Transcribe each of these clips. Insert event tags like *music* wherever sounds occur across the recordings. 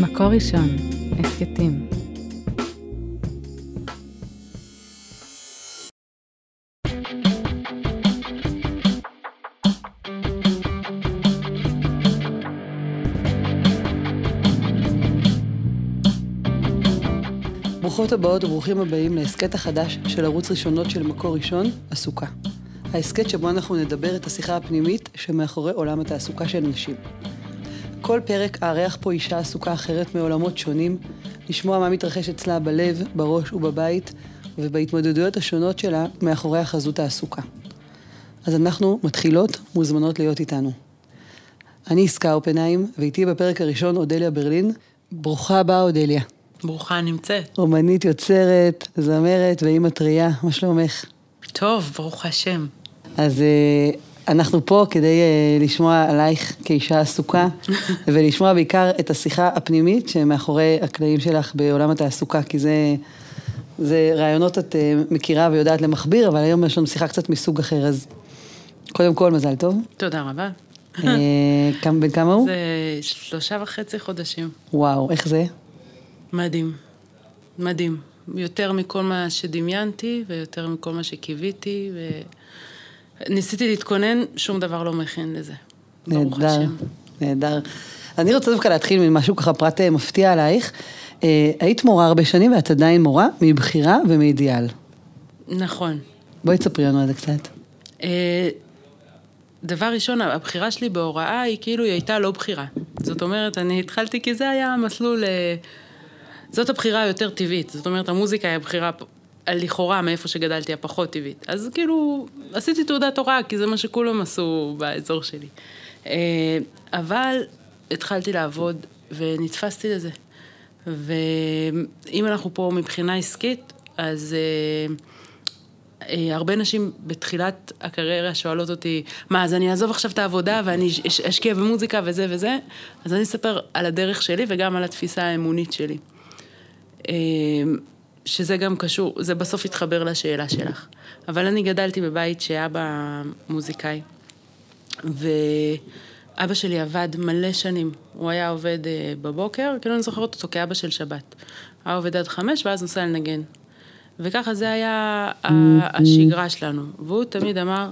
מקור ראשון, הסכתים. ברוכות הבאות וברוכים הבאים להסכת החדש של ערוץ ראשונות של מקור ראשון, עסוקה. ההסכת שבו אנחנו נדבר את השיחה הפנימית שמאחורי עולם התעסוקה של נשים. כל פרק אארח פה אישה עסוקה אחרת מעולמות שונים, לשמוע מה מתרחש אצלה בלב, בראש ובבית, ובהתמודדויות השונות שלה מאחורי החזות העסוקה. אז אנחנו מתחילות, מוזמנות להיות איתנו. אני עסקה אופנהיים, ואיתי בפרק הראשון אודליה ברלין. ברוכה הבאה, אודליה. ברוכה נמצאת. אומנית יוצרת, זמרת ואימא טריה, מה שלומך? טוב, ברוך השם. אז uh, אנחנו פה כדי uh, לשמוע עלייך כאישה עסוקה, *laughs* ולשמוע בעיקר את השיחה הפנימית שמאחורי הקלעים שלך בעולם התעסוקה, כי זה, זה רעיונות את uh, מכירה ויודעת למכביר, אבל היום יש לנו שיחה קצת מסוג אחר, אז קודם כל, מזל טוב. תודה רבה. *laughs* כמה, בן כמה הוא? זה שלושה וחצי חודשים. וואו, איך זה? מדהים. מדהים. יותר מכל מה שדמיינתי, ויותר מכל מה שקיוויתי, וניסיתי להתכונן, שום דבר לא מכין לזה. נהדר. נהדר. אני רוצה דווקא להתחיל ממשהו ככה פרט אה, מפתיע עלייך. אה, היית מורה הרבה שנים ואת עדיין מורה מבחירה ומאידיאל. נכון. בואי תספרי לנו על זה קצת. אה, דבר ראשון, הבחירה שלי בהוראה היא כאילו היא הייתה לא בחירה. זאת אומרת, אני התחלתי כי זה היה מסלול... אה, זאת הבחירה היותר טבעית. זאת אומרת, המוזיקה היא הבחירה לכאורה מאיפה שגדלתי הפחות טבעית. אז כאילו, עשיתי תעודת הוראה, כי זה מה שכולם עשו באזור שלי. אה, אבל התחלתי לעבוד ונתפסתי לזה. ואם אנחנו פה מבחינה עסקית, אז... אה, אה, הרבה נשים בתחילת הקריירה שואלות אותי, מה, אז אני אעזוב עכשיו את העבודה ואני אש- אשקיע במוזיקה וזה וזה? אז אני אספר על הדרך שלי וגם על התפיסה האמונית שלי. אה, שזה גם קשור, זה בסוף יתחבר לשאלה שלך. אבל אני גדלתי בבית שאבא מוזיקאי, ואבא שלי עבד מלא שנים. הוא היה עובד אה, בבוקר, כאילו אני זוכרת אותו כאבא של שבת. היה עובד עד חמש ואז נוסע לנגן. וככה זה היה ה- השגרה שלנו. והוא תמיד אמר,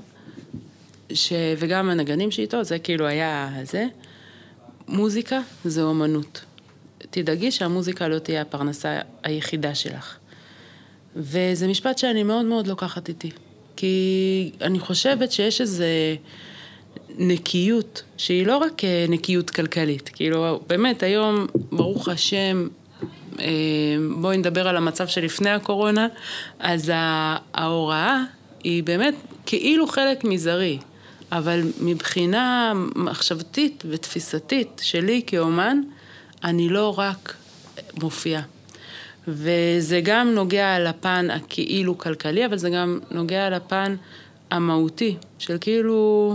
ש... וגם הנגנים שאיתו, זה כאילו היה זה, מוזיקה זה אומנות. תדאגי שהמוזיקה לא תהיה הפרנסה היחידה שלך. וזה משפט שאני מאוד מאוד לוקחת איתי. כי אני חושבת שיש איזה נקיות, שהיא לא רק אה, נקיות כלכלית. כאילו, באמת, היום, ברוך השם, אה, בואי נדבר על המצב שלפני הקורונה, אז ההוראה היא באמת כאילו חלק מזערי, אבל מבחינה מחשבתית ותפיסתית שלי כאומן, אני לא רק מופיעה. וזה גם נוגע לפן הכאילו כלכלי, אבל זה גם נוגע לפן המהותי, של כאילו,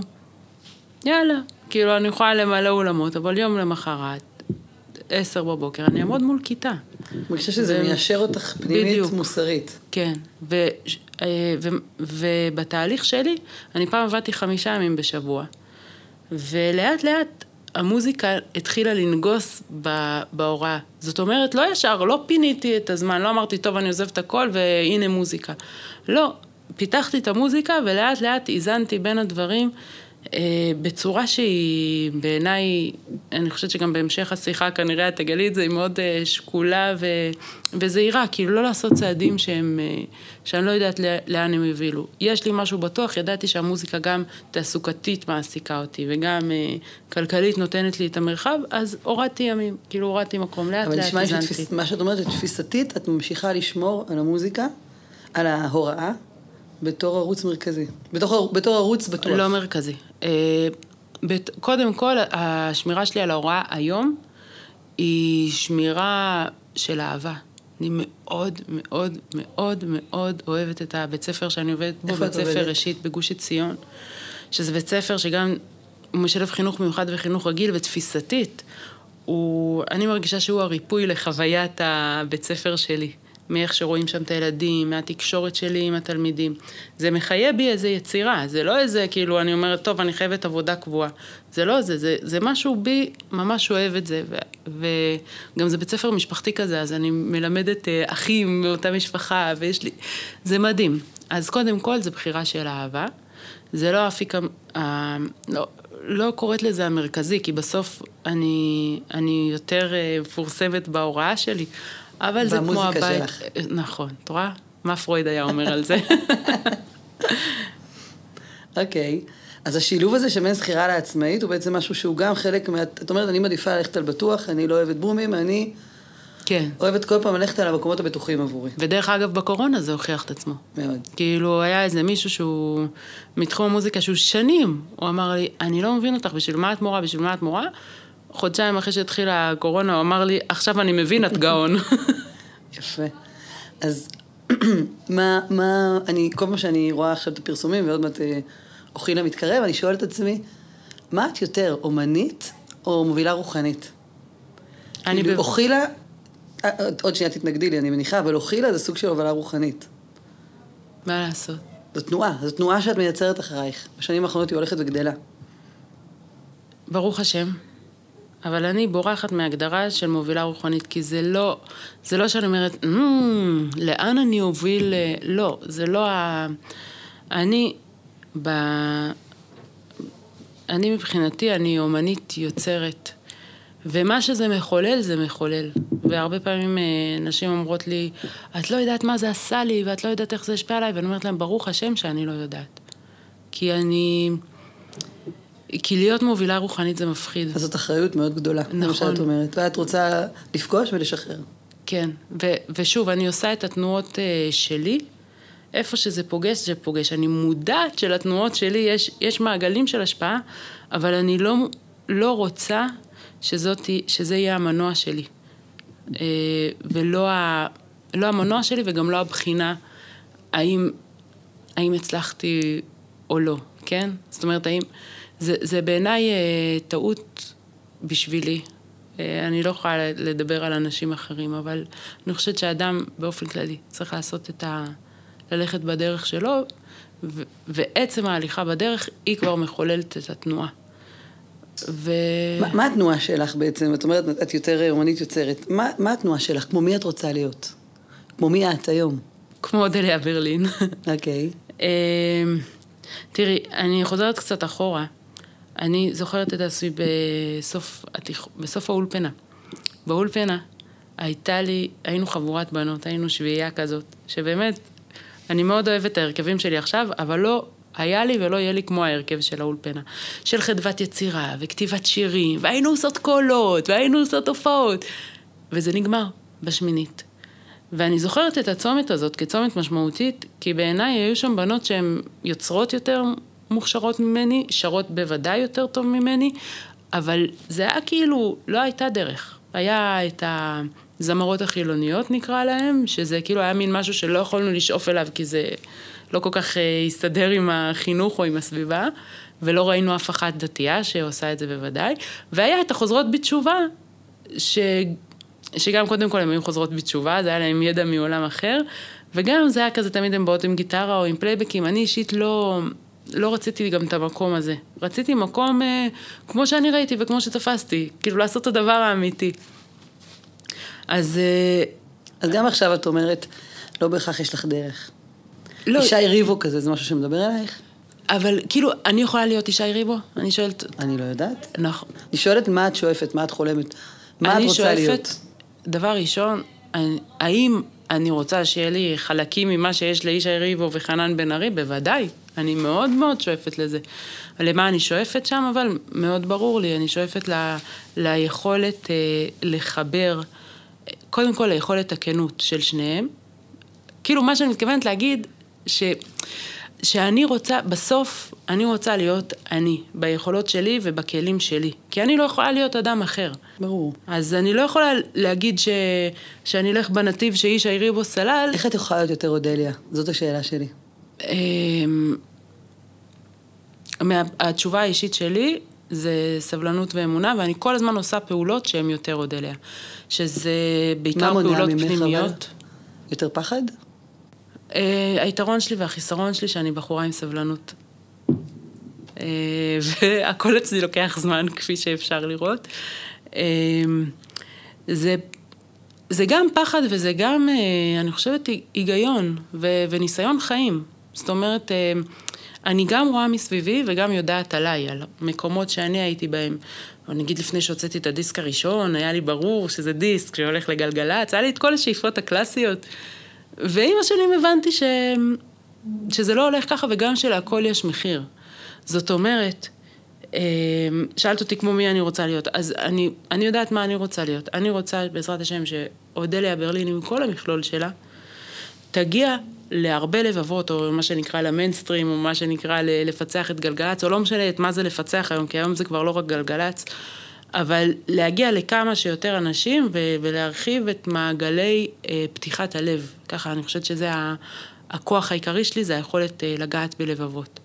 יאללה, כאילו אני יכולה למלא אולמות, אבל יום למחרת, עשר בבוקר, אני אעמוד מול כיתה. אני חושבת שזה זה- מיישר אותך פנימית בדיוק. מוסרית. כן, ו, אה, ו, ובתהליך שלי, אני פעם עבדתי חמישה ימים בשבוע, ולאט לאט המוזיקה התחילה לנגוס בהוראה. זאת אומרת, לא ישר, לא פיניתי את הזמן, לא אמרתי, טוב, אני עוזב את הכל והנה מוזיקה. לא, פיתחתי את המוזיקה ולאט לאט איזנתי בין הדברים. אה, בצורה שהיא בעיניי, אני חושבת שגם בהמשך השיחה כנראה את תגלי את זה, היא מאוד אה, שקולה ו, וזהירה, כאילו לא לעשות צעדים שהם, אה, שאני לא יודעת לאן הם יובילו. יש לי משהו בטוח, ידעתי שהמוזיקה גם תעסוקתית מעסיקה אותי וגם כלכלית נותנת לי את המרחב, אז הורדתי ימים, כאילו הורדתי מקום, לאט אבל לאט נשמע לי איזנתי. שתפיס- מה שאת אומרת, שתפיסתית, את ממשיכה לשמור על המוזיקה, על ההוראה, בתור ערוץ מרכזי. בתור, בתור ערוץ בטוח. לא מרכזי. אה, בת- קודם כל, השמירה שלי על ההוראה היום היא שמירה של אהבה. אני מאוד מאוד מאוד מאוד אוהבת את הבית ספר שאני עובדת בו, בית ספר? ראשית בגוש עציון, שזה בית ספר שגם משלב חינוך מיוחד וחינוך רגיל, ותפיסתית, הוא, אני מרגישה שהוא הריפוי לחוויית הבית ספר שלי. מאיך שרואים שם את הילדים, מהתקשורת שלי עם התלמידים. זה מחיה בי איזה יצירה, זה לא איזה, כאילו, אני אומרת, טוב, אני חייבת עבודה קבועה. זה לא זה, זה, זה משהו בי, ממש אוהב את זה, ו, וגם זה בית ספר משפחתי כזה, אז אני מלמדת אה, אחים מאותה משפחה, ויש לי... זה מדהים. אז קודם כל, זה בחירה של אהבה. זה לא האפיק, ה... לא, לא קוראת לזה המרכזי, כי בסוף אני, אני יותר אה, מפורסמת בהוראה שלי, אבל זה כמו הבית... שלך. נכון, את רואה? מה פרויד היה אומר על זה? *laughs* אוקיי. אז השילוב הזה שבין זכירה לעצמאית הוא בעצם משהו שהוא גם חלק מה... את אומרת, אני מעדיפה ללכת על בטוח, אני לא אוהבת בומים, אני כן. אוהבת כל פעם ללכת על המקומות הבטוחים עבורי. ודרך אגב, בקורונה זה הוכיח את עצמו. מאוד. כאילו, היה איזה מישהו שהוא מתחום המוזיקה, שהוא שנים, הוא אמר לי, אני לא מבין אותך, בשביל מה את מורה, בשביל מה את מורה? חודשיים אחרי שהתחילה הקורונה, הוא אמר לי, עכשיו אני מבין, את גאון. *laughs* יפה. אז *clears throat* מה, מה, אני, כל פעם שאני רואה עכשיו את הפרסומים, ועוד מעט אה, אוכילה מתקרב, אני שואלת את עצמי, מה את יותר, אומנית או מובילה רוחנית? אני כאילו, ב- אוכילה, אה, עוד שנייה תתנגדי לי, אני מניחה, אבל אוכילה זה סוג של הובלה רוחנית. מה לעשות? זו תנועה, זו תנועה שאת מייצרת אחרייך. בשנים האחרונות היא הולכת וגדלה. ברוך השם. אבל אני בורחת מהגדרה של מובילה רוחנית, כי זה לא, זה לא שאני אומרת, "מ, לאן אני אוביל, אה", לא, זה לא ה... אני, ב... אני מבחינתי, אני אומנית יוצרת, ומה שזה מחולל, זה מחולל. והרבה פעמים אה, נשים אומרות לי, את לא יודעת מה זה עשה לי, ואת לא יודעת איך זה השפיע עליי, ואני אומרת להם, ברוך השם שאני לא יודעת. כי אני... כי להיות מובילה רוחנית זה מפחיד. אז זאת אחריות מאוד גדולה, נכון. כמו. שאת אומרת. ואת רוצה לפגוש ולשחרר. כן, ו- ושוב, אני עושה את התנועות uh, שלי, איפה שזה פוגש, זה פוגש. אני מודעת שלתנועות שלי יש, יש מעגלים של השפעה, אבל אני לא, לא רוצה שזאת, שזה יהיה המנוע שלי. Uh, ולא ה, לא המנוע שלי וגם לא הבחינה האם, האם הצלחתי או לא, כן? זאת אומרת, האם... זה, זה בעיניי uh, טעות בשבילי. אה, אני לא יכולה לדבר על אנשים אחרים, אבל אני חושבת שאדם באופן כללי צריך לעשות את ה... ללכת בדרך שלו, ו... ועצם ההליכה בדרך היא כבר מחוללת את התנועה. ו... מה, מה התנועה שלך בעצם? את אומרת, את יותר אומנית יוצרת. מה, מה התנועה שלך? כמו מי את רוצה להיות? כמו מי את היום? כמו אודליה ברלין. אוקיי. *laughs* אה, תראי, אני חוזרת קצת אחורה. אני זוכרת את עצמי בסוף. בסוף האולפנה. באולפנה הייתה לי, היינו חבורת בנות, היינו שביעייה כזאת, שבאמת, אני מאוד אוהבת את ההרכבים שלי עכשיו, אבל לא היה לי ולא יהיה לי כמו ההרכב של האולפנה. של חדוות יצירה, וכתיבת שירים, והיינו עושות קולות, והיינו עושות הופעות. וזה נגמר בשמינית. ואני זוכרת את הצומת הזאת כצומת משמעותית, כי בעיניי היו שם בנות שהן יוצרות יותר מוכשרות ממני, שרות בוודאי יותר טוב ממני, אבל זה היה כאילו, לא הייתה דרך. היה את הזמרות החילוניות נקרא להם, שזה כאילו היה מין משהו שלא יכולנו לשאוף אליו, כי זה לא כל כך אה, הסתדר עם החינוך או עם הסביבה, ולא ראינו אף אחת דתייה שעושה את זה בוודאי, והיה את החוזרות בתשובה, ש... שגם קודם כל הן היו חוזרות בתשובה, זה היה להם ידע מעולם אחר, וגם זה היה כזה, תמיד הן באות עם גיטרה או עם פלייבקים, אני אישית לא, לא רציתי גם את המקום הזה. רציתי מקום אה, כמו שאני ראיתי וכמו שתפסתי, כאילו לעשות את הדבר האמיתי. אז אה, אז גם עכשיו את אומרת, לא בהכרח יש לך דרך. לא, ישי ריבו כזה, זה משהו שמדבר אלייך? אבל כאילו, אני יכולה להיות ישי ריבו? אני שואלת, אני לא יודעת. נכון. אני שואלת מה את שואפת, מה את חולמת, מה את אני רוצה שואפת, להיות. דבר ראשון, אני- האם אני רוצה שיהיה לי חלקים ממה שיש לישי ריבו וחנן בן ארי? בוודאי. אני מאוד מאוד שואפת לזה. למה אני שואפת שם, אבל מאוד ברור לי, אני שואפת ל, ליכולת אה, לחבר, קודם כל ליכולת הכנות של שניהם. כאילו, מה שאני מתכוונת להגיד, ש... שאני רוצה, בסוף, אני רוצה להיות אני, ביכולות שלי ובכלים שלי. כי אני לא יכולה להיות אדם אחר. ברור. אז אני לא יכולה להגיד ש... שאני אלך בנתיב שאיש העירי בו סלל. איך את יכולה להיות יותר אודליה? זאת השאלה שלי. אמ, מה- התשובה האישית שלי זה סבלנות ואמונה, ואני כל הזמן עושה פעולות שהן יותר עוד אליה. שזה בעיקר פעולות? פנימיות. יותר פחד? אה, היתרון שלי והחיסרון שלי שאני בחורה עם סבלנות. אה, *laughs* והכל אצלי לוקח זמן, כפי שאפשר לראות. אה, זה, זה גם פחד וזה גם, אה, אני חושבת, היגיון ו, וניסיון חיים. זאת אומרת, אה, אני גם רואה מסביבי וגם יודעת עליי, על מקומות שאני הייתי בהם. נגיד לפני שהוצאתי את הדיסק הראשון, היה לי ברור שזה דיסק שהולך לגלגלצ, היה לי את כל השאיפות הקלאסיות. ועם השנים הבנתי ש... שזה לא הולך ככה וגם שלהכל יש מחיר. זאת אומרת, אה, שאלת אותי כמו מי אני רוצה להיות, אז אני, אני יודעת מה אני רוצה להיות. אני רוצה, בעזרת השם, שאודליה ברלין עם כל המכלול שלה, תגיע להרבה לבבות, או מה שנקרא למיינסטרים, או מה שנקרא לפצח את גלגלצ, או לא משנה את מה זה לפצח היום, כי היום זה כבר לא רק גלגלצ, אבל להגיע לכמה שיותר אנשים ו- ולהרחיב את מעגלי אה, פתיחת הלב. ככה, אני חושבת שזה ה- הכוח העיקרי שלי, זה היכולת אה, לגעת בלבבות.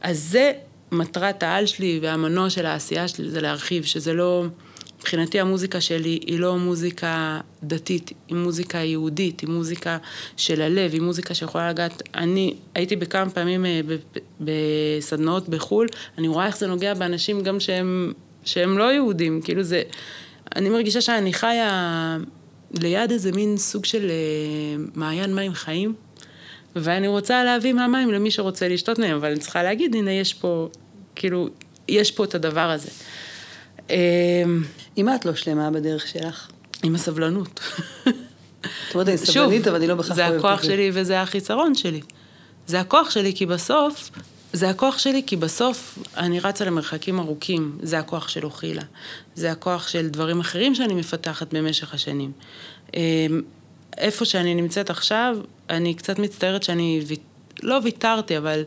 אז זה מטרת העל שלי והמנוע של העשייה שלי, זה להרחיב, שזה לא... מבחינתי המוזיקה שלי היא לא מוזיקה דתית, היא מוזיקה יהודית, היא מוזיקה של הלב, היא מוזיקה שיכולה לגעת... אני הייתי בכמה פעמים אה, בסדנאות בחו"ל, אני רואה איך זה נוגע באנשים גם שהם, שהם לא יהודים, כאילו זה... אני מרגישה שאני חיה ליד איזה מין סוג של אה, מעיין מים חיים, ואני רוצה להביא מהמים למי שרוצה לשתות מהם, אבל אני צריכה להגיד, הנה יש פה, כאילו, יש פה את הדבר הזה. אם את לא שלמה בדרך שלך? עם הסבלנות. זאת אומרת, אני סבלנית, אבל אני לא בהכרח אוהבת את זה. זה הכוח שלי וזה החיסרון שלי. זה הכוח שלי כי בסוף, זה הכוח שלי כי בסוף אני רצה למרחקים ארוכים. זה הכוח של אוכילה. זה הכוח של דברים אחרים שאני מפתחת במשך השנים. איפה שאני נמצאת עכשיו, אני קצת מצטערת שאני, לא ויתרתי, אבל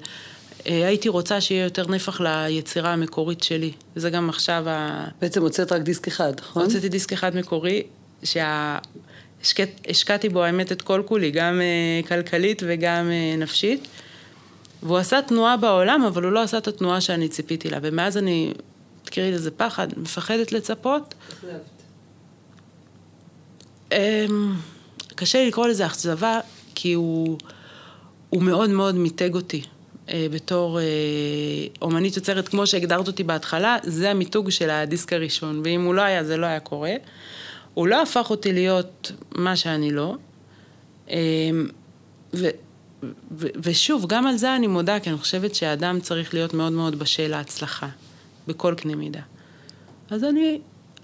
הייתי רוצה שיהיה יותר נפח ליצירה המקורית שלי. וזה גם עכשיו ה... בעצם הוצאת רק דיסק אחד, נכון? הוצאתי דיסק אחד מקורי, שהשקעתי בו האמת את כל כולי, גם אה, כלכלית וגם אה, נפשית. והוא עשה תנועה בעולם, אבל הוא לא עשה את התנועה שאני ציפיתי לה. ומאז אני, תקראי לזה פחד, מפחדת לצפות. אמ, קשה לי לקרוא לזה אכזבה, כי הוא, הוא מאוד מאוד מיתג אותי. אה, בתור אה, אומנית יוצרת, כמו שהגדרת אותי בהתחלה, זה המיתוג של הדיסק הראשון, ואם הוא לא היה, זה לא היה קורה. הוא לא הפך אותי להיות מה שאני לא. אה, ו, ו, ושוב, גם על זה אני מודה, כי אני חושבת שהאדם צריך להיות מאוד מאוד בשל להצלחה, בכל קנה מידה. אז אני,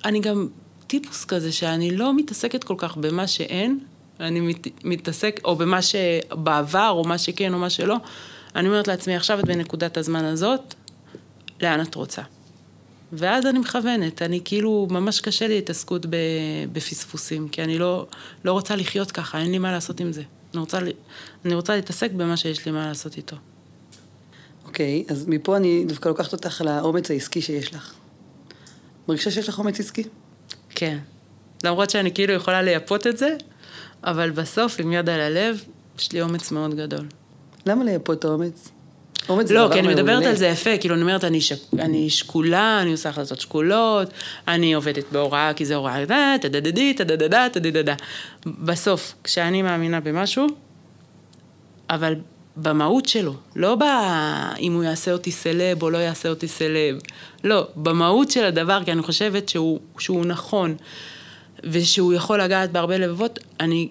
אני גם טיפוס כזה, שאני לא מתעסקת כל כך במה שאין, אני מת, מתעסק, או במה שבעבר, או מה שכן, או מה שלא. אני אומרת לעצמי, עכשיו את בנקודת הזמן הזאת, לאן את רוצה? ואז אני מכוונת, אני כאילו, ממש קשה לי התעסקות בפספוסים, כי אני לא, לא רוצה לחיות ככה, אין לי מה לעשות עם זה. אני רוצה, אני רוצה להתעסק במה שיש לי מה לעשות איתו. אוקיי, okay, אז מפה אני דווקא לוקחת אותך לאומץ העסקי שיש לך. מרגישה שיש לך אומץ עסקי? כן. למרות שאני כאילו יכולה לייפות את זה, אבל בסוף, עם יד על הלב, יש לי אומץ מאוד גדול. למה לייפות אומץ? אומץ לא, כי אני מדברת על זה יפה, כאילו, אני אומרת, אני, ש... אני שקולה, אני עושה החלטות שקולות, אני עובדת בהוראה, כי זה הוראה, טדדדי, טדדדה, טדדדה. בסוף, כשאני מאמינה במשהו, אבל במהות שלו, לא. אם הוא יעשה אותי סלב או לא יעשה אותי סלב, לא, במהות של הדבר, כי אני חושבת שהוא, שהוא נכון, ושהוא יכול לגעת בהרבה לבבות, אני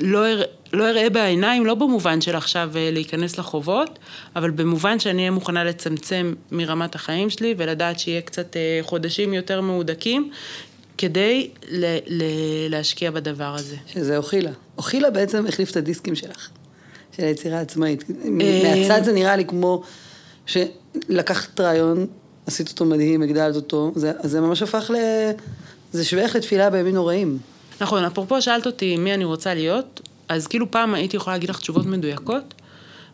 לא, אראה, לא אראה בעיניים, לא במובן של עכשיו אה, להיכנס לחובות, אבל במובן שאני אהיה מוכנה לצמצם מרמת החיים שלי ולדעת שיהיה קצת אה, חודשים יותר מהודקים, כדי ל- ל- להשקיע בדבר הזה. שזה אוכילה. אוכילה בעצם החליף את הדיסקים שלך, של היצירה העצמאית. מהצד זה נראה לי כמו שלקחת רעיון, עשית אותו מדהים, הגדלת אותו, זה, זה ממש הפך ל... זה שווה לתפילה בימים נוראים. נכון, אפרופו שאלת אותי מי אני רוצה להיות, אז כאילו פעם הייתי יכולה להגיד לך תשובות מדויקות,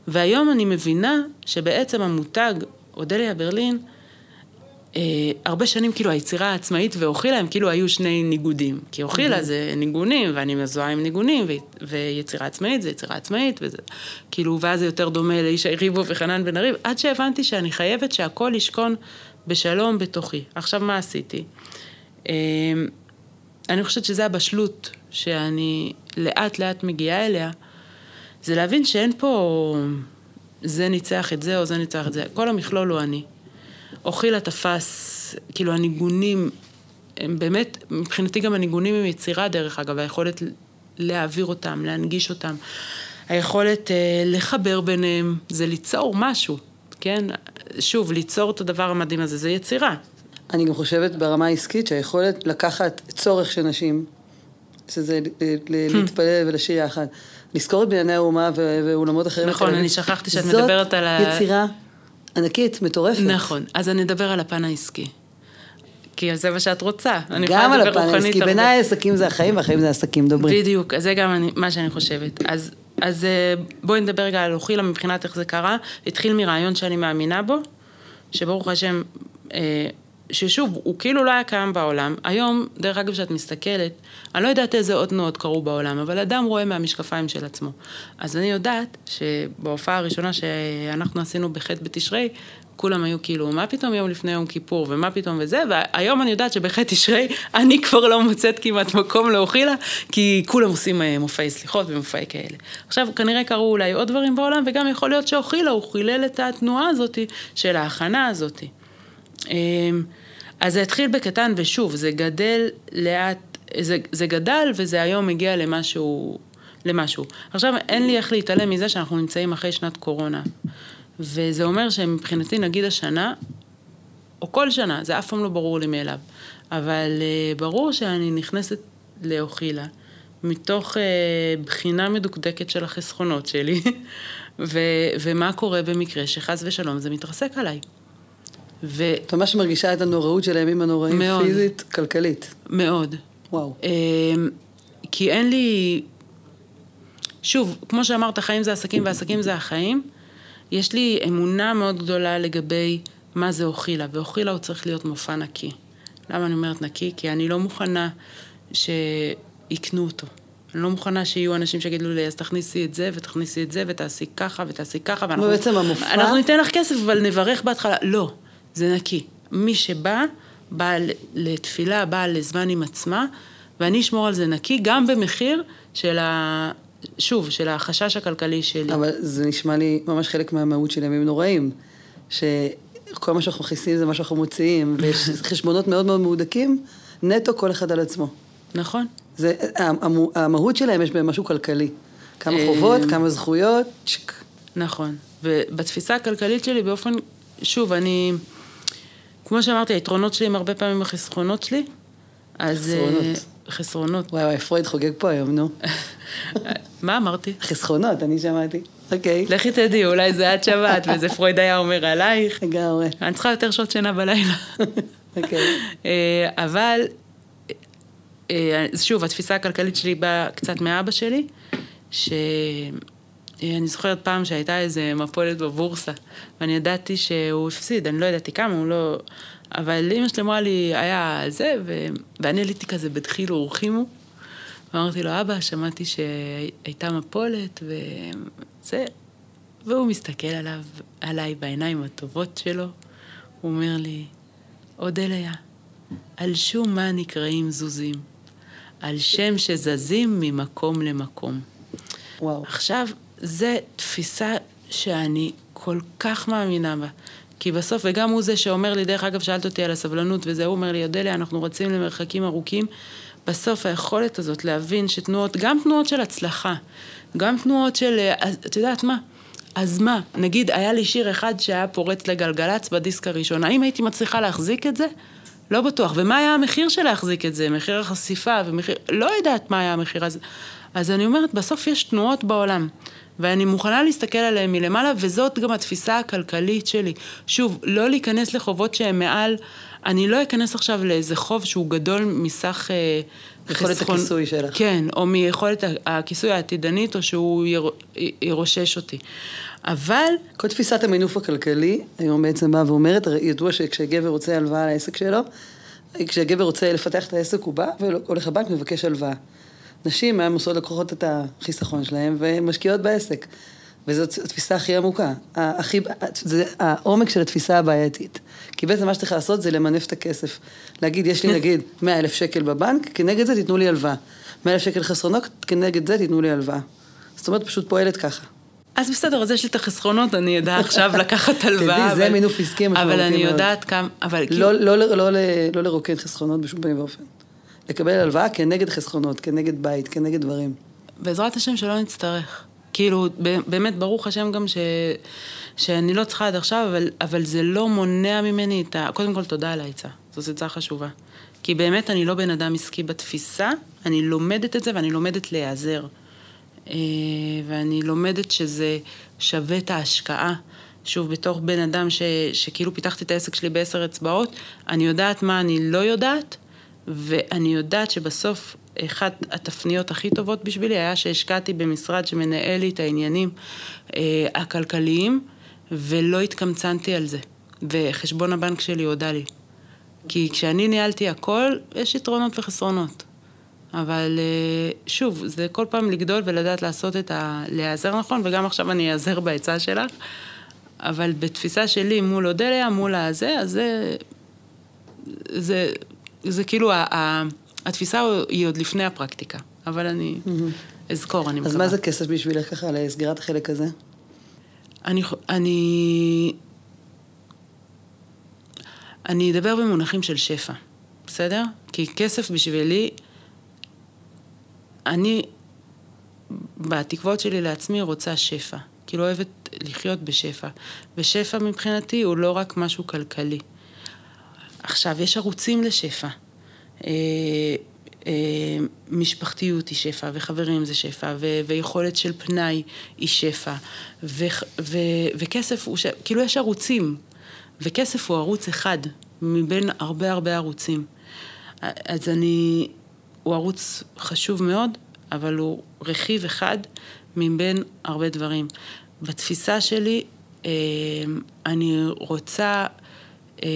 והיום אני מבינה שבעצם המותג אודליה ברלין, אה, הרבה שנים כאילו היצירה העצמאית ואוכילה הם כאילו היו שני ניגודים. כי אוכילה mm-hmm. זה ניגונים, ואני מזוהה עם ניגונים, ו... ויצירה עצמאית זה יצירה עצמאית, וזה כאילו, ואז זה יותר דומה לישי ריבו וחנן בן אריב, עד שהבנתי שאני חייבת שהכל ישכון בשלום בתוכי. עכשיו מה עשיתי? אה, אני חושבת שזה הבשלות שאני לאט לאט מגיעה אליה, זה להבין שאין פה זה ניצח את זה או זה ניצח את זה, כל המכלול הוא אני. אוכילה תפס, כאילו הניגונים, הם באמת, מבחינתי גם הניגונים הם יצירה דרך אגב, היכולת להעביר אותם, להנגיש אותם, היכולת אה, לחבר ביניהם, זה ליצור משהו, כן? שוב, ליצור את הדבר המדהים הזה, זה יצירה. אני גם חושבת ברמה העסקית שהיכולת לקחת צורך של נשים, שזה להתפלל ולשיר יחד, לזכור את בנייני האומה ואולמות אחרים. נכון, אני שכחתי שאת מדברת על ה... זאת יצירה ענקית, מטורפת. נכון, אז אני אדבר על הפן העסקי. כי זה מה שאת רוצה. גם על הפן העסקי, בעיניי עסקים זה החיים והחיים זה עסקים, דברי. בדיוק, זה גם אני, מה שאני חושבת. אז, אז אה, בואי נדבר רגע על אוכילה מבחינת איך זה קרה. התחיל מרעיון שאני מאמינה בו, שברוך השם, אה, ששוב, הוא כאילו לא היה קיים בעולם. היום, דרך אגב, כשאת מסתכלת, אני לא יודעת איזה עוד תנועות קרו בעולם, אבל אדם רואה מהמשקפיים של עצמו. אז אני יודעת שבהופעה הראשונה שאנחנו עשינו בחטא בתשרי, כולם היו כאילו, מה פתאום יום לפני יום כיפור, ומה פתאום וזה, והיום אני יודעת שבחטא תשרי אני כבר לא מוצאת כמעט מקום לאוכילה, כי כולם עושים אה, מופעי סליחות ומופעי כאלה. עכשיו, כנראה קרו אולי עוד דברים בעולם, וגם יכול להיות שאוכילה, הוא חילל את התנועה הזאת של ההכנה הזאת. אז זה התחיל בקטן, ושוב, זה גדל לאט, זה, זה גדל וזה היום מגיע למשהו, למשהו. עכשיו, אין לי איך להתעלם מזה שאנחנו נמצאים אחרי שנת קורונה. וזה אומר שמבחינתי, נגיד השנה, או כל שנה, זה אף פעם לא ברור לי מאליו, אבל uh, ברור שאני נכנסת לאוכילה, מתוך uh, בחינה מדוקדקת של החסכונות שלי, *laughs* ו- ומה קורה במקרה שחס ושלום זה מתרסק עליי. ו... את ממש מרגישה את הנוראות של הימים הנוראים, מאוד, פיזית, כלכלית. מאוד. וואו. אמ, כי אין לי... שוב, כמו שאמרת, חיים זה עסקים ועסקים זה החיים. יש לי אמונה מאוד גדולה לגבי מה זה אוכילה, ואוכילה הוא צריך להיות מופע נקי. למה אני אומרת נקי? כי אני לא מוכנה שיקנו אותו. אני לא מוכנה שיהיו אנשים שיגידו לי, אז תכניסי את זה, ותכניסי את זה, ותעשי ככה, ותעשי ככה, ואנחנו... בעצם המופע... אנחנו ניתן לך כסף, אבל נברך בהתחלה. לא. זה נקי. מי שבא, בא לתפילה, בא לזמן עם עצמה, ואני אשמור על זה נקי, גם במחיר של ה... שוב, של החשש הכלכלי שלי. אבל זה נשמע לי ממש חלק מהמהות של ימים נוראים, שכל מה שאנחנו מכניסים זה מה שאנחנו מוציאים, *laughs* ויש חשבונות מאוד מאוד מהודקים, נטו כל אחד על עצמו. נכון. זה, המהות שלהם יש בהם משהו כלכלי. כמה חובות, אה, כמה זכויות, צ'ק. נכון. ובתפיסה הכלכלית שלי, באופן, שוב, אני... כמו שאמרתי, היתרונות שלי הם הרבה פעמים החסכונות שלי. אז... חסרונות. Uh, חסרונות. וואי וואי, פרויד חוגג פה היום, נו. *laughs* מה אמרתי? חסכונות, אני שמעתי. אוקיי. לכי תדעי, אולי זה עד שבת, וזה פרויד היה אומר עלייך. לגמרי. אני צריכה יותר שעות שינה בלילה. *laughs* אוקיי. אה, אבל, אה, שוב, התפיסה הכלכלית שלי באה קצת מאבא שלי, ש... אני זוכרת פעם שהייתה איזה מפולת בבורסה, ואני ידעתי שהוא הפסיד, אני לא ידעתי כמה, הוא לא... אבל אמא שלי אמרה לי, היה זה, ו... ואני עליתי כזה בדחילו ורחימו, ואמרתי לו, אבא, שמעתי שהייתה מפולת, וזה... והוא מסתכל עליו, עליי בעיניים הטובות שלו, הוא אומר לי, אודליה, על שום מה נקראים זוזים? על שם שזזים ממקום למקום. וואו. עכשיו, זו תפיסה שאני כל כך מאמינה בה. כי בסוף, וגם הוא זה שאומר לי, דרך אגב, שאלת אותי על הסבלנות וזה, הוא אומר לי, יודליה, אנחנו רצים למרחקים ארוכים. בסוף היכולת הזאת להבין שתנועות, גם תנועות של הצלחה, גם תנועות של, את יודעת מה? אז מה, נגיד היה לי שיר אחד שהיה פורץ לגלגלצ בדיסק הראשון, האם הייתי מצליחה להחזיק את זה? לא בטוח. ומה היה המחיר של להחזיק את זה? מחיר החשיפה ומחיר... לא יודעת מה היה המחיר הזה. אז אני אומרת, בסוף יש תנועות בעולם. ואני מוכנה להסתכל עליהם מלמעלה, וזאת גם התפיסה הכלכלית שלי. שוב, לא להיכנס לחובות שהם מעל, אני לא אכנס עכשיו לאיזה חוב שהוא גדול מסך אה, יכולת חסכון. הכיסוי שלך. כן, או מיכולת הכיסוי העתידנית, או שהוא יר, ירושש אותי. אבל... כל תפיסת המינוף הכלכלי, היום בעצם באה ואומרת, ידוע שכשגבר רוצה הלוואה לעסק שלו, כשגבר רוצה לפתח את העסק הוא בא והולך לבנק ומבקש הלוואה. נשים מהן עושות לקוחות את החיסכון שלהן ומשקיעות בעסק. וזאת התפיסה הכי עמוקה, הכי, זה העומק של התפיסה הבעייתית. כי בעצם מה שצריך לעשות זה למנף את הכסף. להגיד, יש לי נגיד 100 אלף שקל בבנק, כנגד זה תיתנו לי הלוואה. 100 אלף שקל חסרונות, כנגד זה תיתנו לי הלוואה. זאת אומרת, פשוט פועלת ככה. אז בסדר, אז יש לי את החסכונות, אני אדע עכשיו *laughs* לקחת הלוואה. תדעי, זה מינוף עסקי משמעותי מאוד. אבל אני יודעת כמה, אבל כאילו... לא, לא, לא, לא, לא לרוקן חסכונות בשום פנים ואופן. לקבל הלוואה כנגד חסכונות, כנגד בית, כנגד דברים. בעזרת השם שלא נצטרך. כאילו, באמת, ברוך השם גם ש... שאני לא צריכה עד עכשיו, אבל, אבל זה לא מונע ממני את ה... קודם כל, תודה על העצה. זאת עצה חשובה. כי באמת אני לא בן אדם עסקי בתפיסה, אני לומדת את זה ואני לומדת להיעזר. אה, ואני לומדת שזה שווה את ההשקעה. שוב, בתור בן אדם ש, שכאילו פיתחתי את העסק שלי בעשר אצבעות, אני יודעת מה אני לא יודעת, ואני יודעת שבסוף אחת התפניות הכי טובות בשבילי היה שהשקעתי במשרד שמנהל לי את העניינים אה, הכלכליים, ולא התקמצנתי על זה. וחשבון הבנק שלי הודה לי. כי כשאני ניהלתי הכל, יש יתרונות וחסרונות. אבל אה, שוב, זה כל פעם לגדול ולדעת לעשות את ה... להיעזר נכון, וגם עכשיו אני אעזר בעצה שלך. אבל בתפיסה שלי מול אודליה, מול הזה, אז זה... זה, זה כאילו, ה, ה, התפיסה היא עוד לפני הפרקטיקה. אבל אני. אזכור, אני מקווה. אז מה זה כסף בשבילך ככה לסגירת החלק הזה? אני... אני... אני אדבר במונחים של שפע, בסדר? כי כסף בשבילי, אני, בתקוות שלי לעצמי, רוצה שפע. כאילו אוהבת לחיות בשפע. ושפע מבחינתי הוא לא רק משהו כלכלי. עכשיו, יש ערוצים לשפע. אה, אה, משפחתיות היא שפע, וחברים זה שפע, ו- ויכולת של פנאי היא שפע, ו- ו- וכסף הוא, ש- כאילו יש ערוצים, וכסף הוא ערוץ אחד מבין הרבה הרבה ערוצים. אז אני, הוא ערוץ חשוב מאוד, אבל הוא רכיב אחד מבין הרבה דברים. בתפיסה שלי, אה, אני רוצה אה,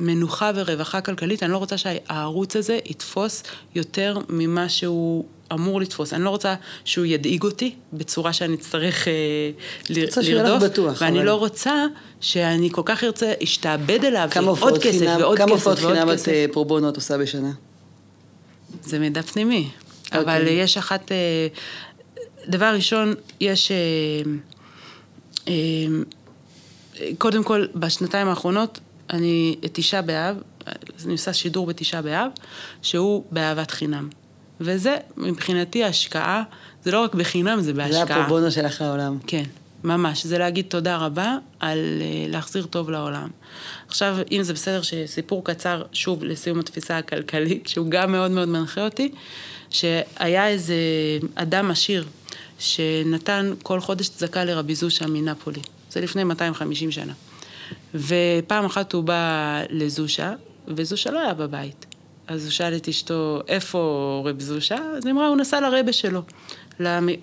מנוחה ורווחה כלכלית, אני לא רוצה שהערוץ הזה יתפוס יותר ממה שהוא אמור לתפוס. אני לא רוצה שהוא ידאיג אותי בצורה שאני אצטרך אה, לרדוף. רוצה לך בטוח. ואני אבל... לא רוצה שאני כל כך ארצה, אשתעבד אליו, עוד כסף חינם, ועוד כסף ועוד כסף. כמה הופעות חינם את פרובונות עושה בשנה? זה מידע פנימי. Okay. אבל אוקיי. יש אחת... אה, דבר ראשון, יש... אה, אה, קודם כל, בשנתיים האחרונות אני את תשעה באב, אני עושה שידור בתשעה באב, שהוא באהבת חינם. וזה מבחינתי השקעה, זה לא רק בחינם, זה בהשקעה. זה הפרובונו שלך לעולם. כן, ממש. זה להגיד תודה רבה על אה, להחזיר טוב לעולם. עכשיו, אם זה בסדר שסיפור קצר, שוב, לסיום התפיסה הכלכלית, שהוא גם מאוד מאוד מנחה אותי, שהיה איזה אדם עשיר שנתן כל חודש צדקה לרבי זושה מנפולי. זה לפני 250 שנה. ופעם אחת הוא בא לזושה, וזושה לא היה בבית. אז הוא שאל את אשתו, איפה רב זושה? אז היא אמרה, הוא נסע לרבה שלו,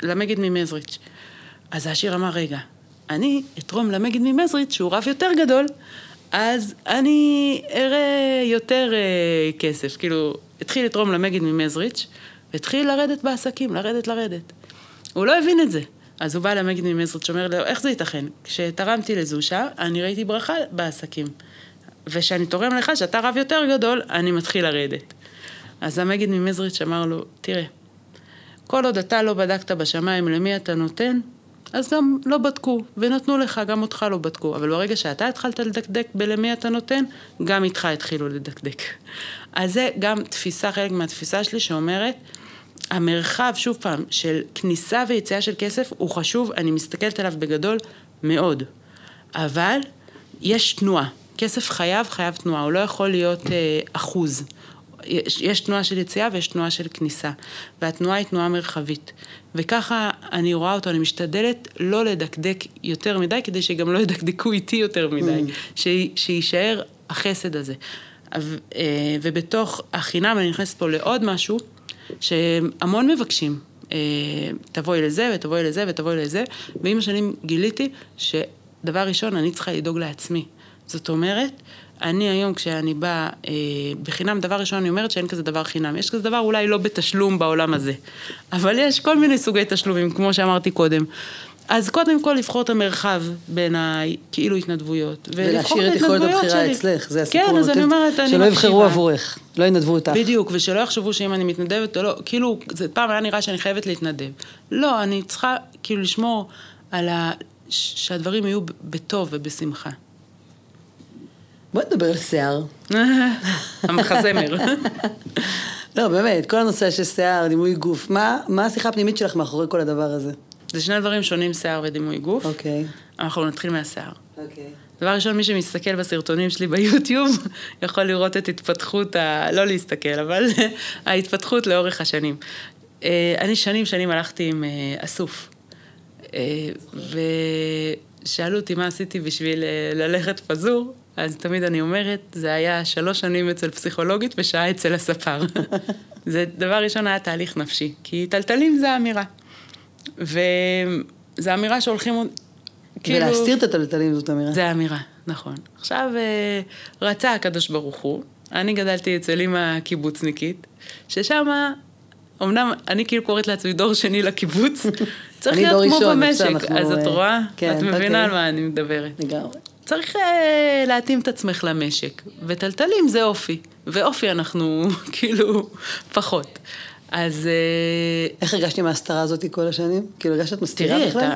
למגד ממזריץ'. אז העשיר אמר, רגע, אני אתרום למגד ממזריץ', שהוא רב יותר גדול, אז אני אראה יותר uh, כסף. כאילו, התחיל לתרום למגד ממזריץ', והתחיל לרדת בעסקים, לרדת, לרדת. הוא לא הבין את זה. אז הוא בא למגד ממזריץ', שאומר לו, איך זה ייתכן? כשתרמתי לזושה, אני ראיתי ברכה בעסקים. וכשאני תורם לך, שאתה רב יותר גדול, אני מתחיל לרדת. אז המגד ממזריץ' אמר לו, תראה, כל עוד אתה לא בדקת בשמיים למי אתה נותן, אז גם לא בדקו, ונתנו לך, גם אותך לא בדקו. אבל ברגע שאתה התחלת לדקדק בלמי אתה נותן, גם איתך התחילו לדקדק. אז זה גם תפיסה, חלק מהתפיסה שלי שאומרת, המרחב, שוב פעם, של כניסה ויציאה של כסף הוא חשוב, אני מסתכלת עליו בגדול מאוד. אבל יש תנועה. כסף חייב, חייב תנועה, הוא לא יכול להיות אה, אחוז. יש, יש תנועה של יציאה ויש תנועה של כניסה, והתנועה היא תנועה מרחבית. וככה אני רואה אותו, אני משתדלת לא לדקדק יותר מדי, כדי שגם לא ידקדקו איתי יותר מדי, mm. שיישאר החסד הזה. אה, ובתוך החינם אני נכנסת פה לעוד משהו, שהמון מבקשים. אה, תבואי לזה ותבואי לזה ותבואי לזה, ועם השנים גיליתי שדבר ראשון, אני צריכה לדאוג לעצמי. זאת אומרת, אני היום כשאני באה אה, בחינם, דבר ראשון אני אומרת שאין כזה דבר חינם. יש כזה דבר אולי לא בתשלום בעולם הזה, אבל יש כל מיני סוגי תשלומים, כמו שאמרתי קודם. אז קודם כל לבחור את המרחב בין הכאילו התנדבויות. ולהשאיר את יכולת הבחירה אצלך, זה הסיפור. כן, אז אני אומרת, אני שלא יבחרו עבורך, לא ינדבו אותך. בדיוק, ושלא יחשבו שאם אני מתנדבת או לא, כאילו, זה פעם היה נראה שאני חייבת להתנדב. לא, אני צריכה כאילו לשמור על ה... שהדברים יהיו בטוב ובשמחה. בוא נדבר על שיער. *laughs* המחזמר. *laughs* לא, באמת, כל הנושא של שיער, דימוי גוף, מה, מה השיחה הפנימית שלך מאחורי כל הדבר הזה? זה שני דברים שונים, שיער ודימוי גוף. אוקיי. אנחנו נתחיל מהשיער. אוקיי. דבר ראשון, מי שמסתכל בסרטונים שלי ביוטיוב, *laughs* יכול לראות את התפתחות, ה... לא להסתכל, אבל *laughs* ההתפתחות לאורך השנים. אה, אני שנים שנים הלכתי עם אה, אסוף. אה, ושאלו אותי מה עשיתי בשביל ללכת פזור, אז תמיד אני אומרת, זה היה שלוש שנים אצל פסיכולוגית ושעה אצל הספר. *laughs* זה דבר ראשון היה תהליך נפשי, כי טלטלים זה אמירה. וזו אמירה שהולכים... כאילו... ולהסתיר את הטלטלים זאת אמירה. זה אמירה, נכון. עכשיו, אה, רצה הקדוש ברוך הוא, אני גדלתי אצל אימא קיבוצניקית, ששם, אמנם אני כאילו קוראת לעצמי דור שני לקיבוץ, *laughs* צריך להיות כמו במשק, אז את רואה? כן, את מבינה. על מה אני מדברת. לגמרי. צריך uh, להתאים את עצמך למשק, וטלטלים זה אופי, ואופי אנחנו *laughs* כאילו פחות. אז... אה, איך הרגשתי מההסתרה הזאת כל השנים? כאילו הרגשת שאת מסתירה בכלל? תראי,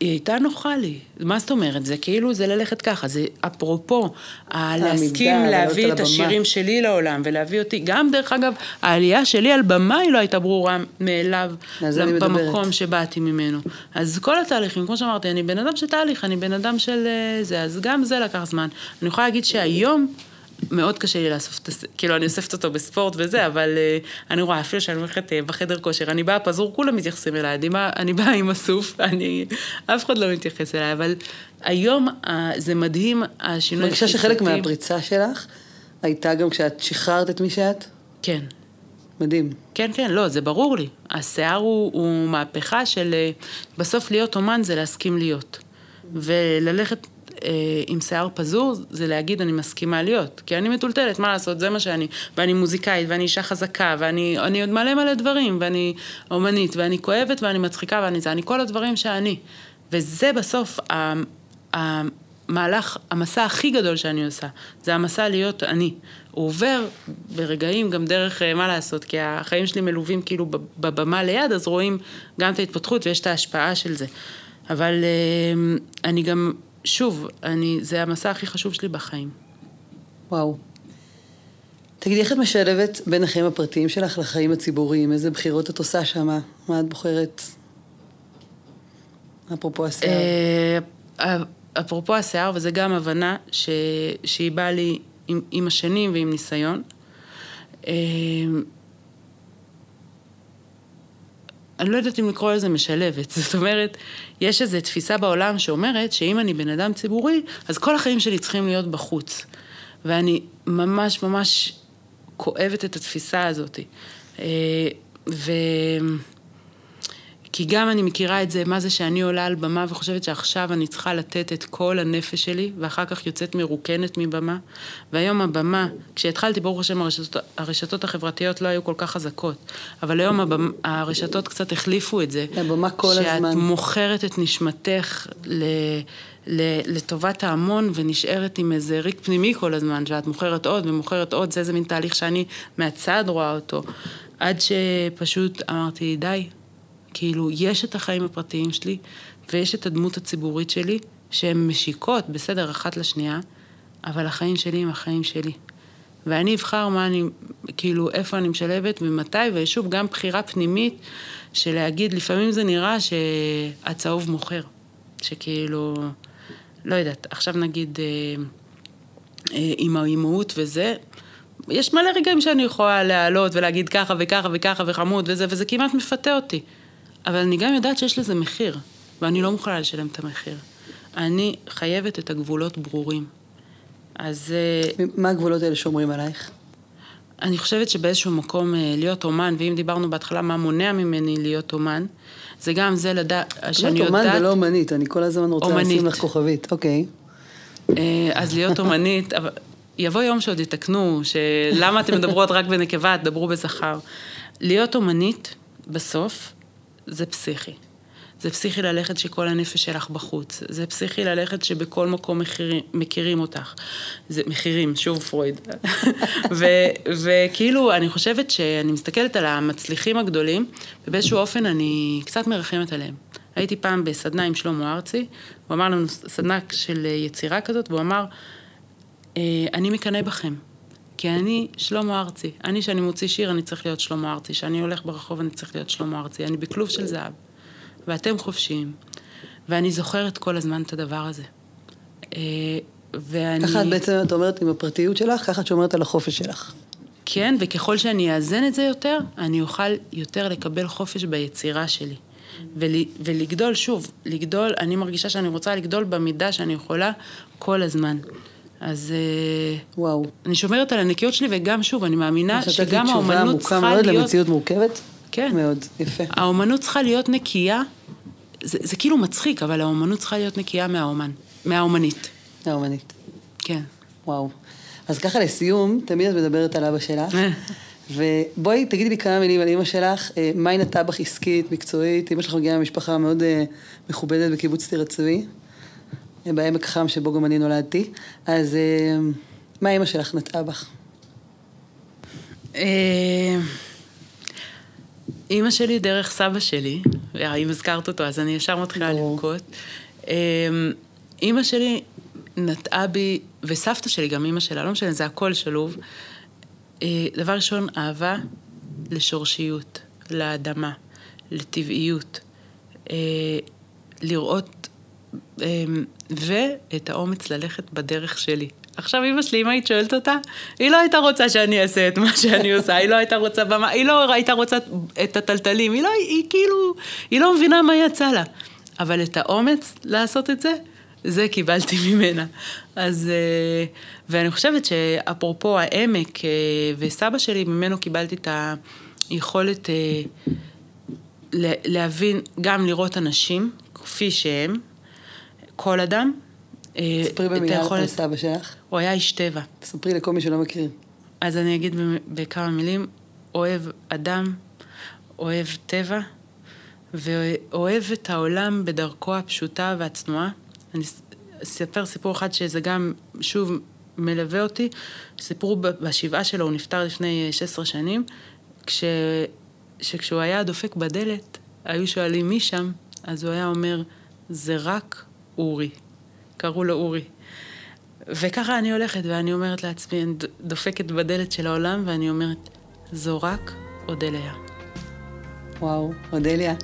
היא הייתה נוחה לי. מה זאת אומרת? זה כאילו, זה ללכת ככה. זה אפרופו, להסכים להביא את השירים שלי לעולם ולהביא אותי. גם, דרך אגב, העלייה שלי על במה היא לא הייתה ברורה מאליו במקום שבאתי ממנו. אז כל התהליכים, כמו שאמרתי, אני בן אדם של תהליך, אני בן אדם של אה, זה, אז גם זה לקח זמן. אני יכולה להגיד שהיום... מאוד קשה לי לאסוף את, הספר, כאילו אני אוספת אותו בספורט וזה, אבל uh, אני רואה, אפילו שאני הולכת uh, בחדר כושר, אני באה פזור, כולם מתייחסים אליי, אני באה, אני באה עם אסוף, *laughs* אני, אף אחד לא מתייחס אליי, אבל היום uh, זה מדהים, השינוי... מרגישה שחלק מהפריצה שלך הייתה גם כשאת שחררת את מי שאת? כן. מדהים. כן, כן, לא, זה ברור לי. השיער הוא, הוא מהפכה של בסוף להיות אומן זה להסכים להיות. וללכת אה, עם שיער פזור, זה להגיד אני מסכימה להיות. כי אני מטולטלת, מה לעשות, זה מה שאני. ואני מוזיקאית, ואני אישה חזקה, ואני עוד מלא מלא דברים, ואני אומנית, ואני כואבת, ואני מצחיקה, ואני זה, אני כל הדברים שאני. וזה בסוף המהלך, המסע הכי גדול שאני עושה. זה המסע להיות אני. הוא עובר ברגעים גם דרך, אה, מה לעשות, כי החיים שלי מלווים כאילו בבמה ליד, אז רואים גם את ההתפתחות ויש את ההשפעה של זה. אבל אה, אני גם שוב, אני, זה המסע הכי חשוב שלי בחיים. וואו. תגידי, איך את משלבת בין החיים הפרטיים שלך לחיים הציבוריים? איזה בחירות את עושה שמה? מה את בוחרת? אפרופו השיער. אה, אפרופו השיער, וזה גם הבנה ש... שהיא באה לי עם, עם השנים ועם ניסיון. אה, אני לא יודעת אם לקרוא לזה משלבת. *laughs* זאת אומרת, יש איזו תפיסה בעולם שאומרת שאם אני בן אדם ציבורי, אז כל החיים שלי צריכים להיות בחוץ. ואני ממש ממש כואבת את התפיסה הזאת. אה, ו... כי גם אני מכירה את זה, מה זה שאני עולה על במה וחושבת שעכשיו אני צריכה לתת את כל הנפש שלי, ואחר כך יוצאת מרוקנת מבמה. והיום הבמה, כשהתחלתי, ברוך השם, הרשתות, הרשתות החברתיות לא היו כל כך חזקות, אבל היום הבמה, הרשתות קצת החליפו את זה. הבמה כל שאת הזמן. שאת מוכרת את נשמתך ל... לטובת ההמון ונשארת עם איזה ריק פנימי כל הזמן, שאת מוכרת עוד ומוכרת עוד, זה איזה מין תהליך שאני מהצד רואה אותו. עד שפשוט אמרתי, די, כאילו, יש את החיים הפרטיים שלי, ויש את הדמות הציבורית שלי, שהן משיקות, בסדר, אחת לשנייה, אבל החיים שלי הם החיים שלי. ואני אבחר מה אני, כאילו, איפה אני משלבת ומתי, ושוב, גם בחירה פנימית של להגיד, לפעמים זה נראה שהצהוב מוכר. שכאילו, לא יודעת, עכשיו נגיד אה, אה, עם האימהות וזה, יש מלא רגעים שאני יכולה להעלות ולהגיד ככה וככה וככה וחמוד וזה, וזה כמעט מפתה אותי. אבל אני גם יודעת שיש לזה מחיר, ואני לא מוכנה לשלם את המחיר. אני חייבת את הגבולות ברורים. אז... אה, מה הגבולות האלה שומרים עלייך? אני חושבת שבאיזשהו מקום אה, להיות אומן, ואם דיברנו בהתחלה מה מונע ממני להיות אומן, זה גם זה לדעת, שאני יודעת... אומן ולא אומנית, אני כל הזמן רוצה אומנית. לשים לך כוכבית, אוקיי. אה, אז להיות אומנית, אבל יבוא יום שעוד יתקנו, שלמה אתן מדברות רק בנקבה, תדברו בזכר. להיות אומנית, בסוף, זה פסיכי. זה פסיכי ללכת שכל הנפש שלך בחוץ. זה פסיכי ללכת שבכל מקום מכירים, מכירים אותך. זה מכירים, שוב פרויד. *laughs* ו- וכאילו, אני חושבת שאני מסתכלת על המצליחים הגדולים, ובאיזשהו אופן אני קצת מרחמת עליהם. הייתי פעם בסדנה עם שלמה ארצי, הוא אמר לנו סדנה של יצירה כזאת, והוא אמר, "אה, אני מקנא בכם. כי אני שלמה ארצי. אני, שאני מוציא שיר, אני צריך להיות שלמה ארצי. שאני הולך ברחוב, אני צריך להיות שלמה ארצי. אני בכלוב של זהב. ואתם חופשיים. ואני זוכרת כל הזמן את הדבר הזה. אה, ואני... ככה את בעצם, את אומרת, עם הפרטיות שלך, ככה את שומרת על החופש שלך. כן, וככל שאני אאזן את זה יותר, אני אוכל יותר לקבל חופש ביצירה שלי. ול, ולגדול, שוב, לגדול, אני מרגישה שאני רוצה לגדול במידה שאני יכולה כל הזמן. אז אה, וואו. אני שומרת על הנקיות שלי, וגם, שוב, אני מאמינה נתת לי שגם תשובה האומנות עמוקה צריכה מאוד להיות... למציאות מורכבת. כן. מאוד, יפה. האומנות צריכה להיות נקייה, זה, זה כאילו מצחיק, אבל האומנות צריכה להיות נקייה מהאומן, מהאומנית. האומנית. כן. וואו. אז ככה לסיום, תמיד את מדברת על אבא שלך. ובואי תגידי לי כמה מילים על אימא שלך, אה, מה היא נטעה בך עסקית, מקצועית, אימא שלך מגיעה ממשפחה מאוד אה, מכובדת בקיבוץ טירה צבי, אה, בעמק החם שבו גם אני נולדתי, אז אה, מה אימא שלך נטעה בך? אה, אימא שלי דרך סבא שלי, אה, אם הזכרת אותו אז אני ישר מתחילה. לבכות. אה, אימא שלי נטעה בי, וסבתא שלי, גם אימא שלה, לא משנה, זה הכל שלוב. אה, דבר ראשון, אהבה לשורשיות, לאדמה, לטבעיות. אה, לראות, אה, ואת האומץ ללכת בדרך שלי. עכשיו אמא שלי, אם היית שואלת אותה, היא לא הייתה רוצה שאני אעשה את מה שאני עושה, היא לא הייתה רוצה במה, היא לא הייתה רוצה את הטלטלים, היא לא, היא כאילו, היא לא מבינה מה יצא לה. אבל את האומץ לעשות את זה, זה קיבלתי *laughs* ממנה. אז, אה, ואני חושבת שאפרופו העמק אה, וסבא שלי, ממנו קיבלתי את היכולת אה, להבין, גם לראות אנשים כפי שהם, כל אדם. אה, ספרי את במילה על היכולת- סבא שלך. הוא היה איש טבע. ספרי לכל מי שלא מכיר. אז אני אגיד בכמה מילים, אוהב אדם, אוהב טבע, ואוהב את העולם בדרכו הפשוטה והצנועה. אני אס- אספר סיפור אחד שזה גם, שוב, מלווה אותי. סיפור בשבעה שלו, הוא נפטר לפני אה, 16 שנים, כש... שכשהוא היה דופק בדלת, היו שואלים מי שם, אז הוא היה אומר, זה רק אורי. קראו לו אורי. וככה אני הולכת ואני אומרת לעצמי, אני דופקת בדלת של העולם ואני אומרת, זו רק אודליה. וואו, אודליה,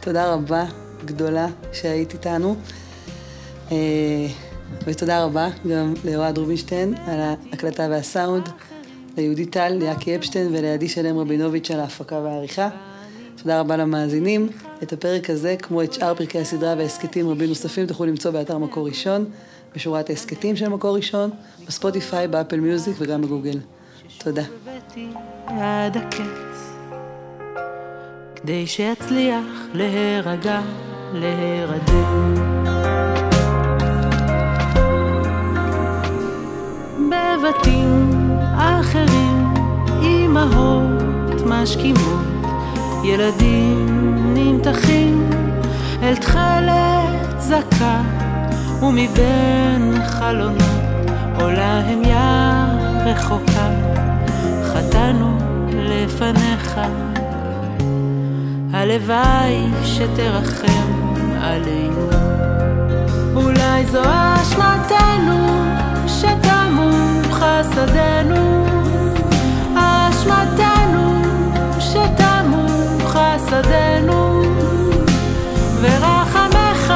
תודה רבה, גדולה, שהיית איתנו. אה, ותודה רבה גם לאוהד רובינשטיין על ההקלטה והסאונד, ליהודית טל, ליאקי אפשטיין ולידי שלם רבינוביץ' על ההפקה והעריכה. תודה רבה למאזינים. את הפרק הזה, כמו את שאר פרקי הסדרה והסכתים רבים נוספים, תוכלו למצוא באתר מקור ראשון, בשורת ההסכתים של מקור ראשון, בספוטיפיי, באפל מיוזיק וגם בגוגל. תודה. כדי שאצליח להירגע, להירדם. בבתים אחרים, אמהות משכימות, ילדים נמתחים אל תכלת זכה, ומבין חלונות עולה המיה רחוקה. חטאנו לפניך, הלוואי שתרחם עלינו. אולי זו אשמתנו שתמו חסדינו, אשמתנו שתמו חסדינו, ורחמך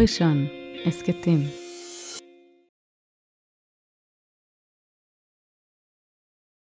ראשון, הסכתים.